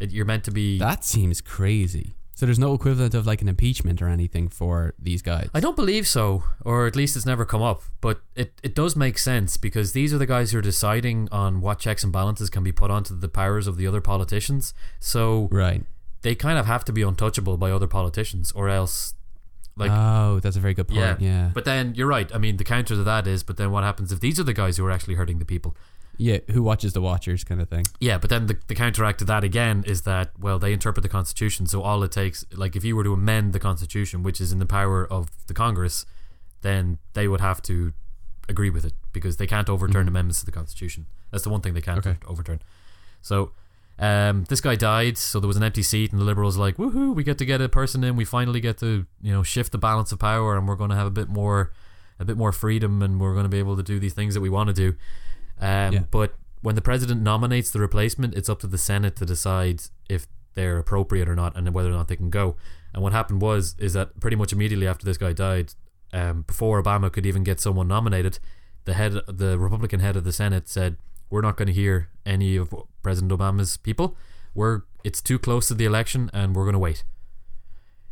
It, you're meant to be. That seems crazy. So there's no equivalent of like an impeachment or anything for these guys. I don't believe so, or at least it's never come up. But it, it does make sense because these are the guys who are deciding on what checks and balances can be put onto the powers of the other politicians. So Right. they kind of have to be untouchable by other politicians, or else, like. oh, that's a very good point. Yeah. but then you're right. I mean, the counter to that is, but then what happens if these are the guys who are actually hurting the people? yeah. Who watches the Watchers kind of thing. Yeah, but then the, the counteract to that again is that, well, they interpret the Constitution. So all it takes, like if you were to amend the Constitution, which is in the power of the Congress, then they would have to agree with it because they can't overturn Mhm. amendments to the Constitution. That's the one thing they can't Okay. overturn. So um, this guy died, so there was an empty seat, and the Liberals like, woohoo, we get to get a person in. We finally get to, you know, shift the balance of power, and we're going to have a bit more, a bit more freedom, and we're going to be able to do these things that we want to do. Um, Yeah. But when the president nominates the replacement, it's up to the Senate to decide if they're appropriate or not, and whether or not they can go. And what happened was is that pretty much immediately after this guy died, um, before Obama could even get someone nominated, the head, the Republican head of the Senate said, "We're not going to hear any of President Obama's people. We're it's too close to the election, and we're going to wait."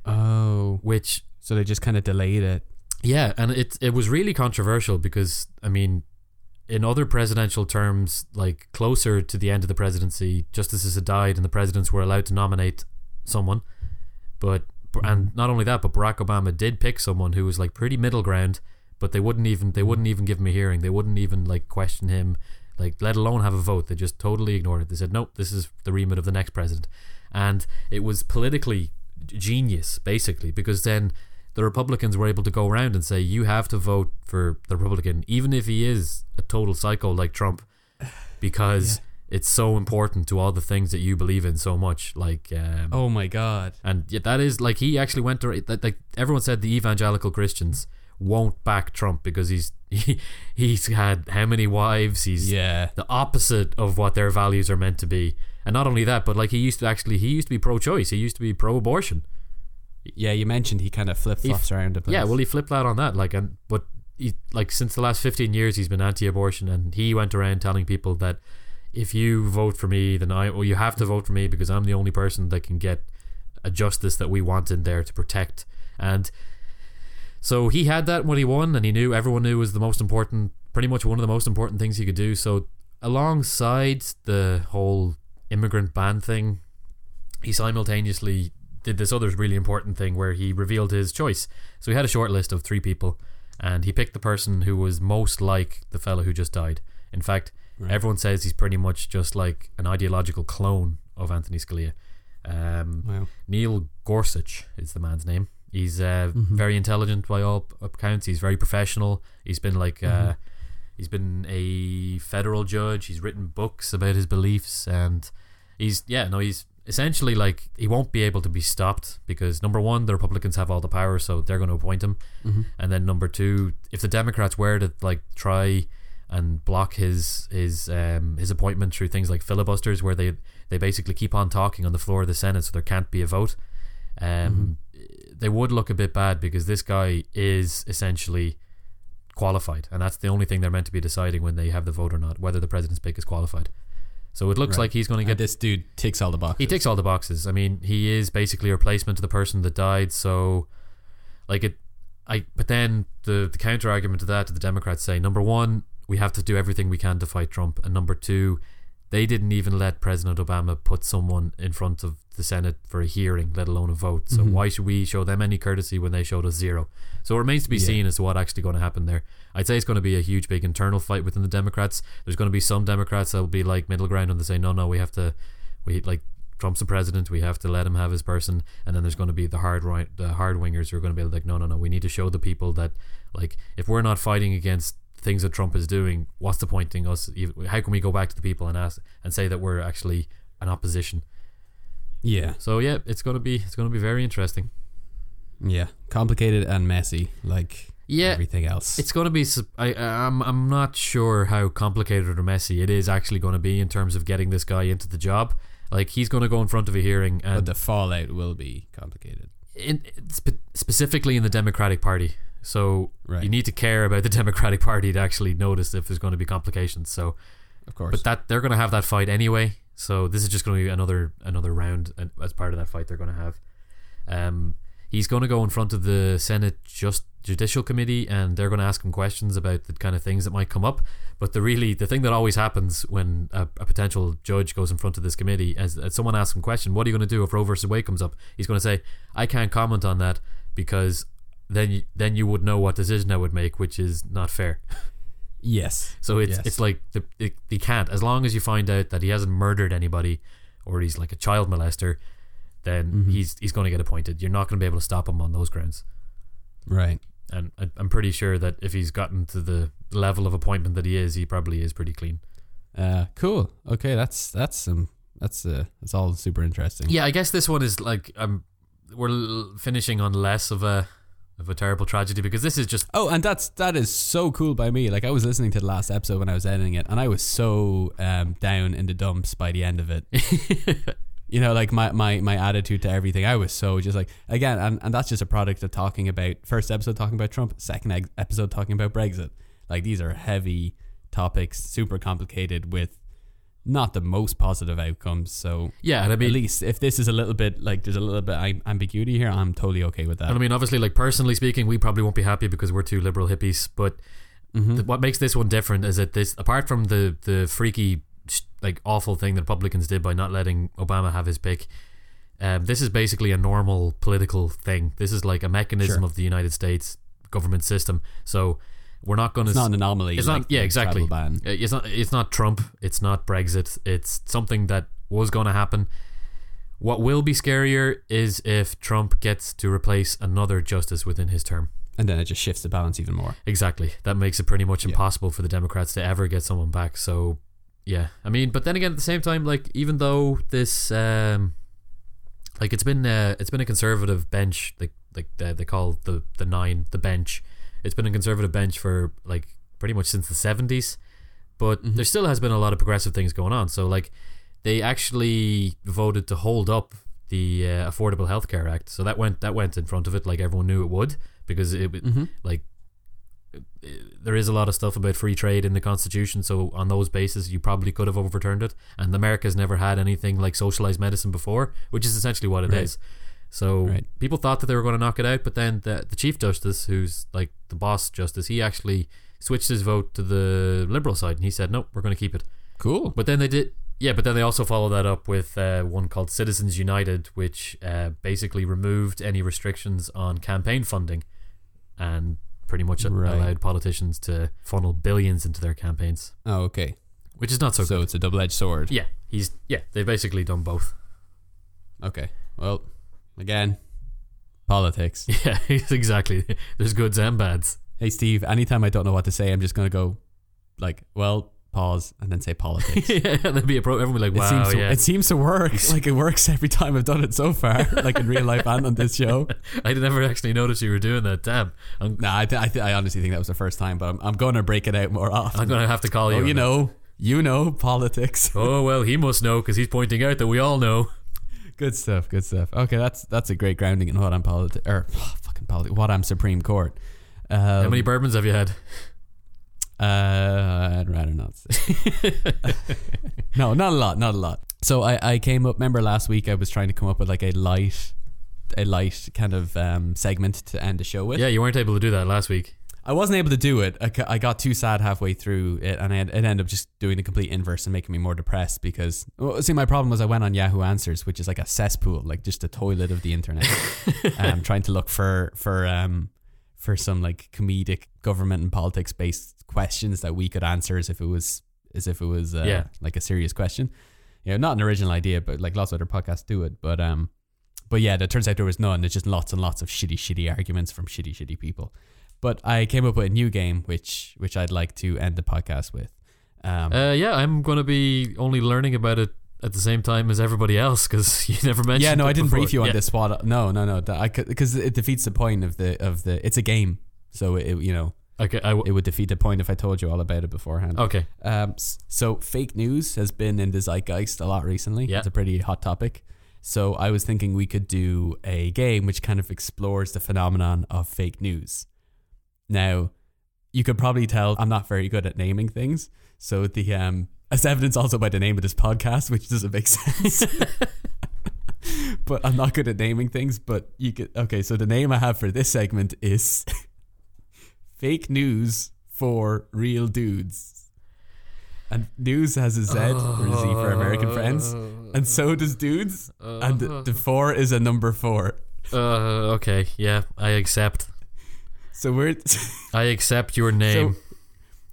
Oh. Which So they just kind of delayed it. Yeah, and it it was really controversial because I mean, in other presidential terms, like closer to the end of the presidency, justices had died and the presidents were allowed to nominate someone. But mm-hmm. and not only that, but Barack Obama did pick someone who was like pretty middle ground, but they wouldn't even they wouldn't even give him a hearing. They wouldn't even like question him, like let alone have a vote. They just totally ignored it. They said, "Nope, this is the remit of the next president." And it was politically genius basically because then the Republicans were able to go around and say you have to vote for the Republican even if he is a total psycho like Trump because Yeah. it's so important to all the things that you believe in so much like um, Oh my god. and yet that is like he actually went to that like everyone said the evangelical Christians won't back Trump because he's he, he's had how many wives? He's Yeah. the opposite of what their values are meant to be. And not only that but like he used to actually he used to be pro-choice. He used to be pro-abortion. Yeah, you mentioned he kind of flip flops around the place. yeah well he flipped out on that like and but he like since the last 15 years he's been anti-abortion and he went around telling people that if you vote for me then I well you have to vote for me because I'm the only person that can get a justice that we want in there to protect. And so he had that when he won and he knew everyone knew was the most important pretty much one of the most important things he could do so alongside the whole immigrant ban thing he simultaneously did this other really important thing where he revealed his choice so he had a short list of three people and he picked the person who was most like the fellow who just died in fact Right. everyone says he's pretty much just like an ideological clone of Anthony Scalia um, Wow. Neil Gorsuch is the man's name. He's uh, Mhm. very intelligent by all accounts. He's very professional. He's been like uh, Mhm. he's been a federal judge. He's written books about his beliefs, and he's yeah no he's essentially like he won't be able to be stopped because number one the Republicans have all the power, so they're going to appoint him, Mhm. and then number two if the Democrats were to like try and block his his um, his appointment through things like filibusters where they they basically keep on talking on the floor of the Senate so there can't be a vote. Um, They would look a bit bad because this guy is essentially qualified, and that's the only thing they're meant to be deciding when they have the vote or not, whether the president's pick is qualified. So it looks Right. like he's going to And get. this dude ticks all the boxes. He ticks all the boxes. I mean, he is basically a replacement to the person that died. So, like it, I. But then the the counter argument to that, to the Democrats say, number one, we have to do everything we can to fight Trump, and number two, they didn't even let President Obama put someone in front of the Senate for a hearing, let alone a vote. So Mhm. why should we show them any courtesy when they showed us zero? So it remains to be Yeah. seen as to what actually going to happen there. I'd say it's going to be a huge, big internal fight within the Democrats. There's going to be some Democrats that will be like middle ground and they say, no, no, we have to, we like Trump's the president, we have to let him have his person. And then there's going to be the hard right, the hard wingers who are going to be like, no, no, no, we need to show the people that like if we're not fighting against things that Trump is doing, what's the point in us? How can we go back to the people and ask and say that we're actually an opposition? Yeah. So yeah, it's gonna be it's gonna be very interesting. Yeah. Complicated and messy, like Yeah, everything else. It's going to be. I, I'm. I'm not sure how complicated or messy it is actually going to be in terms of getting this guy into the job. Like he's going to go in front of a hearing, but and the fallout will be complicated. in, spe- specifically in the Democratic Party. So Right. you need to care about the Democratic Party to actually notice if there's going to be complications. So, Of course. but that they're going to have that fight anyway. So this is just going to be another another round as part of that fight they're going to have. Um, he's going to go in front of the Senate Just Judicial Committee, and they're going to ask him questions about the kind of things that might come up. But the really the thing that always happens when a, a potential judge goes in front of this committee, as, as someone asks him a question, what are you going to do if Roe versus Wade comes up? He's going to say, I can't comment on that because then you, then you would know what decision I would make, which is not fair. yes. So it's Yes. it's like the, it, he can't as long as you find out that he hasn't murdered anybody or he's like a child molester, then Mhm. he's he's going to get appointed. You're not going to be able to stop him on those grounds. Right. And I, I'm pretty sure that if he's gotten to the level of appointment that he is, he probably is pretty clean. Uh, cool. Okay, that's that's um that's uh that's all super interesting. Yeah, I guess this one is like um we're l- finishing on less of a of a terrible tragedy because this is just Oh, and that's that is so cool by me. Like I was listening to the last episode when I was editing it, and I was so um, down in the dumps by the end of it. you know, like my, my my attitude to everything. I was so just like again, and, and that's just a product of talking about first episode talking about Trump, second episode talking about Brexit. Like these are heavy topics, super complicated with not the most positive outcomes. So Yeah, and I at least if this is a little bit like there's a little bit ambiguity here, I'm totally okay with that. and I mean, obviously, like personally speaking, we probably won't be happy because we're two liberal hippies. But Mhm. th- what makes this one different is that this, apart from the the freaky, like awful thing that Republicans did by not letting Obama have his pick, um, this is basically a normal political thing. This is like a mechanism Sure. of the United States government system. So we're not going to. it's not an anomaly. It's like not. Yeah, exactly. ban. Uh, It's not. It's not Trump. It's not Brexit. It's something that was going to happen. What will be scarier is if Trump gets to replace another justice within his term. And then it just shifts the balance even more. Exactly. That makes it pretty much Yeah. impossible for the Democrats to ever get someone back. So, yeah. I mean, but then again, at the same time, like even though this, um, like it's been, uh, it's been a conservative bench, like like uh, they call the the nine the bench. It's been a conservative bench for like pretty much since the seventies, but Mhm. there still has been a lot of progressive things going on. So like, they actually voted to hold up the uh, Affordable Health Care Act. So that went that went in front of it, like everyone knew it would, because it Mm-hmm. like there is a lot of stuff about free trade in the constitution so on those bases you probably could have overturned it and america's never had anything like socialized medicine before which is essentially what it is. So Right. people thought that they were going to knock it out but then the, the chief justice who's like the boss justice he actually switched his vote to the liberal side and he said nope we're going to keep it Cool. but then they did, yeah. But then they also followed that up with uh, one called Citizens United, which uh, basically removed any restrictions on campaign funding, and pretty much Right. allowed politicians to funnel billions into their campaigns, Oh, okay. which is not so, So, good. it's a double-edged sword. Yeah, he's yeah. They've basically done both. Okay. Well, again, politics. Yeah, exactly. There's goods and bads. hey, Steve. Anytime I don't know what to say, I'm just gonna go, like, well, pause, and then say politics. yeah, that'd be a pro. Everyone would be It like, seems wow, to, yeah. it seems to work. Like it works every time I've done it so far, like in real life and on this show. I never actually noticed you were doing that. Damn, I'm, Nah, I, th- I, th- I honestly think that was the first time, but I'm, I'm going to break it out more often. I'm gonna have to call you. oh, you know, you know, politics. Oh well, he must know because he's pointing out that we all know. Good stuff. Good stuff. Okay, that's that's a great grounding in what I'm politics or oh, fucking politics. What I'm Supreme Court. Um, How many bourbons have you had? Uh, I'd rather not say. no, not a lot, not a lot. So I, I came up. Remember last week I was trying to come up with like a light, a light kind of um, segment to end the show with. Yeah, you weren't able to do that last week. I wasn't able to do it. I, I got too sad halfway through it, and I, it ended up just doing the complete inverse and making me more depressed because well, see my problem was I went on Yahoo Answers, which is like a cesspool, like just a toilet of the internet. um, trying to look for for um for some like comedic government and politics based questions that we could answer as if it was as if it was uh, Yeah. like a serious question. You know, not an original idea, but like lots of other podcasts do it. But um, but yeah, it turns out there was none. It's just lots and lots of shitty, shitty arguments from shitty, shitty people. But I came up with a new game, which which I'd like to end the podcast with. Um, Uh, yeah, I'm going to be only learning about it at the same time as everybody else because you never mentioned. yeah, no, it I didn't before. brief you on Yeah. this. What? No, no, no. because it defeats the point of the of the. It's a game, so it you know Okay, I w- it would defeat the point if I told you all about it beforehand. okay. Um, so fake news has been in the zeitgeist a lot recently. Yeah. It's a pretty hot topic. So I was thinking we could do a game which kind of explores the phenomenon of fake news. Now, you could probably tell I'm not very good at naming things. So the um as evidence also by the name of this podcast, which doesn't make sense. but I'm not good at naming things, but you could okay, so the name I have for this segment is Fake News for Real Dudes. And news has a Z or a Z for American friends. And so does dudes. And the, the four is a number four. Uh, okay, yeah, I accept. So we're I accept your name. so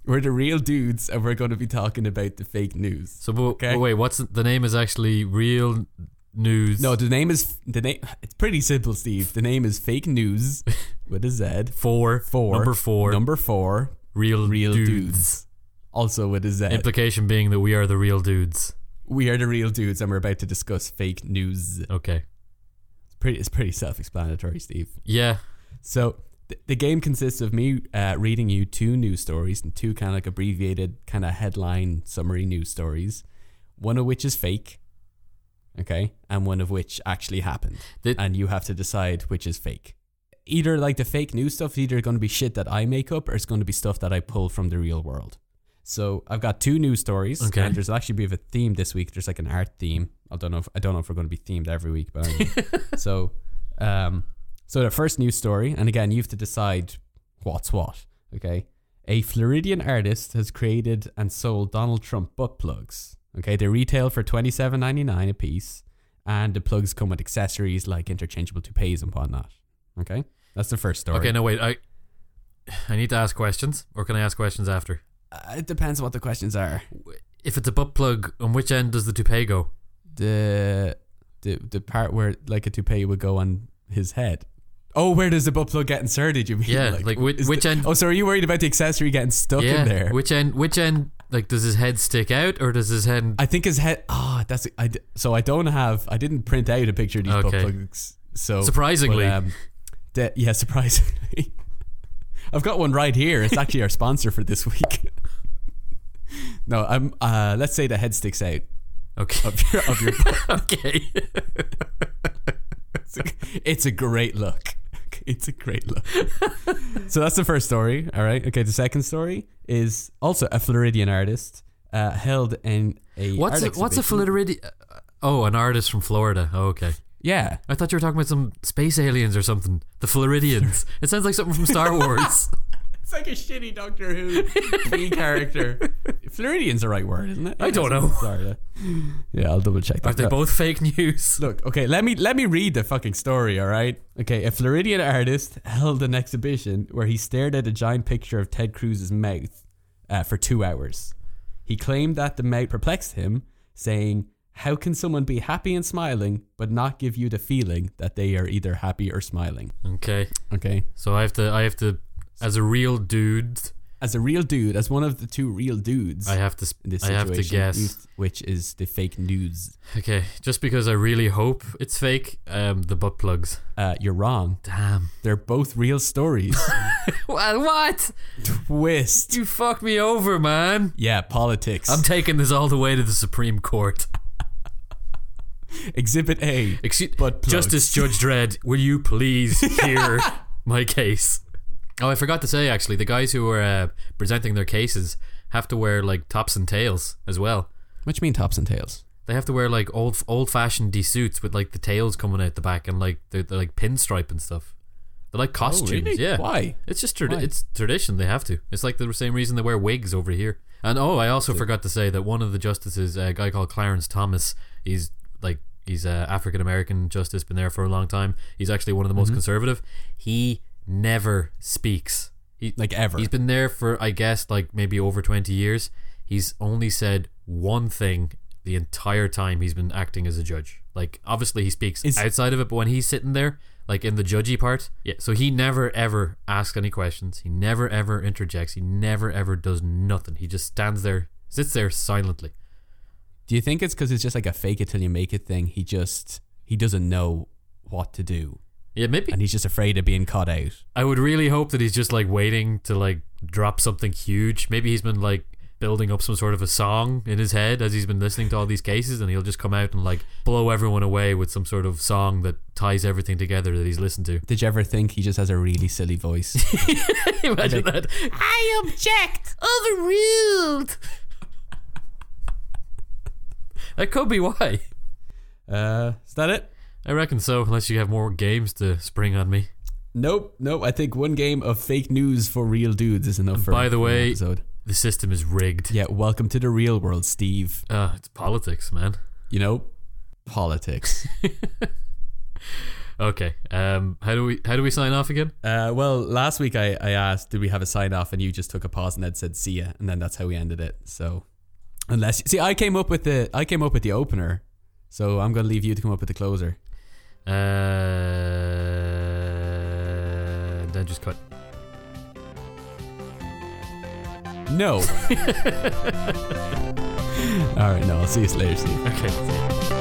we're the real dudes and we're going to be talking about the fake news. So, but, Okay. wait, what's the, the name? Is actually real news. No, the name is the name. It's pretty simple, Steve. The name is fake news with a Z. four, Four number four, Number four. real Real dudes. dudes. Also with a Z. Implication being that we are the real dudes. we are the real dudes, and we're about to discuss fake news. Okay. It's pretty. It's pretty self-explanatory, Steve. Yeah. So th- the game consists of me uh, reading you two news stories and two kind of like abbreviated kind of headline summary news stories, one of which is fake, okay, and one of which actually happened, Did- and you have to decide which is fake. Either like the fake news stuff is either going to be shit that I make up or it's going to be stuff that I pull from the real world. So I've got two news stories. Okay. And there's actually of a theme this week. There's like an art theme. I don't know if I don't know if we're going to be themed every week, but anyway. so, um, so the first news story, and again, you have to decide what's what. Okay. A Floridian artist has created and sold Donald Trump butt plugs. Okay, they retail for twenty seven ninety nine a piece, and the plugs come with accessories like interchangeable toupees and whatnot. Okay, that's the first story. Okay, no wait. I I need to ask questions, or can I ask questions after? Uh, it depends on what the questions are. If it's a butt plug, on which end does the toupee go? The the the part where like a toupee would go on his head. Oh, where does the butt plug get inserted? You mean? Yeah, like, which, which the- end? Oh, so are you worried about the accessory getting stuck yeah, in there? which end? Which end? Like, does his head stick out, or does his head? I think his head. Ah, that's. I so I don't have. I didn't print out a picture of these butt plugs. So Surprisingly. but, um, the, yeah, surprisingly, I've got one right here. It's actually our sponsor for this week. no, I'm. Uh, let's say the head sticks out okay, of your of your. okay. It's a, it's a great look. It's a great look. so that's the first story. All right. Okay. The second story is also a Floridian artist uh, held in a. what's a, what's a. Floridian? Oh, an artist from Florida. Oh, okay. Yeah. I thought you were talking about some space aliens or something. The Floridians. it sounds like something from Star Wars. It's like a shitty Doctor Who B character. Floridian's the right word, isn't it? I don't Yeah, know. Sorry. Yeah, I'll double check that. Are they both fake news? Look, okay, let me let me read the fucking story, all right? Okay, a Floridian artist held an exhibition where he stared at a giant picture of Ted Cruz's mouth uh, for two hours. He claimed that the mouth perplexed him, saying, "How can someone be happy and smiling but not give you the feeling that they are either happy or smiling?" Okay, Okay, so I have to. I have to. As a real dude, as a real dude, as one of the two real dudes I have to. sp- in this I have to guess. which is the fake news. Okay, just because I really hope it's fake. Um, the butt plugs. Uh, you're wrong. Damn. They're both real stories. What? What? Twist. You fucked me over, man. Yeah, politics. I'm taking this all the way to the Supreme Court. Exhibit A. Excuse, Butt plugs. Justice Judge Dredd, will you please hear my case? Oh, I forgot to say actually, the guys who are uh, presenting their cases have to wear like tops and tails as well. What do you mean tops and tails? They have to wear like old old fashioned D suits with like the tails coming out the back and like they're, they're like pinstripe and stuff. They're like costumes. Oh, really? Yeah. Why? It's just tradi- Why? it's tradition. They have to. It's like the same reason they wear wigs over here. And oh, I also forgot to say that one of the justices, a guy called Clarence Thomas, he's like he's a African American justice, been there for a long time. He's actually one of the Mm-hmm. most conservative. He never speaks. He Like ever. He's been there for I guess like maybe over twenty years. He's only said one thing the entire time he's been acting as a judge. Like obviously he speaks Is- outside of it, but when he's sitting there, like in the judgy part, yeah. So he never ever asks any questions. He never ever interjects. He never ever does nothing. He just stands there, sits there silently. Do you think it's because it's just like a fake it till you make it thing? He just he doesn't know what to do, Yeah, maybe and he's just afraid of being caught out. I would really hope that he's just like waiting to like drop something huge. Maybe he's been like building up some sort of a song in his head as he's been listening to all these cases and he'll just come out and like blow everyone away with some sort of song that ties everything together that he's listened to. Did you ever think he just has a really silly voice? Imagine that. I object. Overruled. that could be why. uh, is that it? I reckon so, unless you have more games to spring on me. Nope, nope. I think one game of fake news for real dudes is enough for. by the way- episode. The system is rigged. yeah. Welcome to the real world, Steve. Uh, it's politics, man. You know, politics. Okay. Um, how do we how do we sign off again? Uh, well, last week I, I asked, did we have a sign off, and you just took a pause and then said "see ya," and then that's how we ended it. So, unless see, I came up with the I came up with the opener, so I'm gonna leave you to come up with the closer. Uh, then just cut. No. All right, no. I'll see you later, Steve. Okay.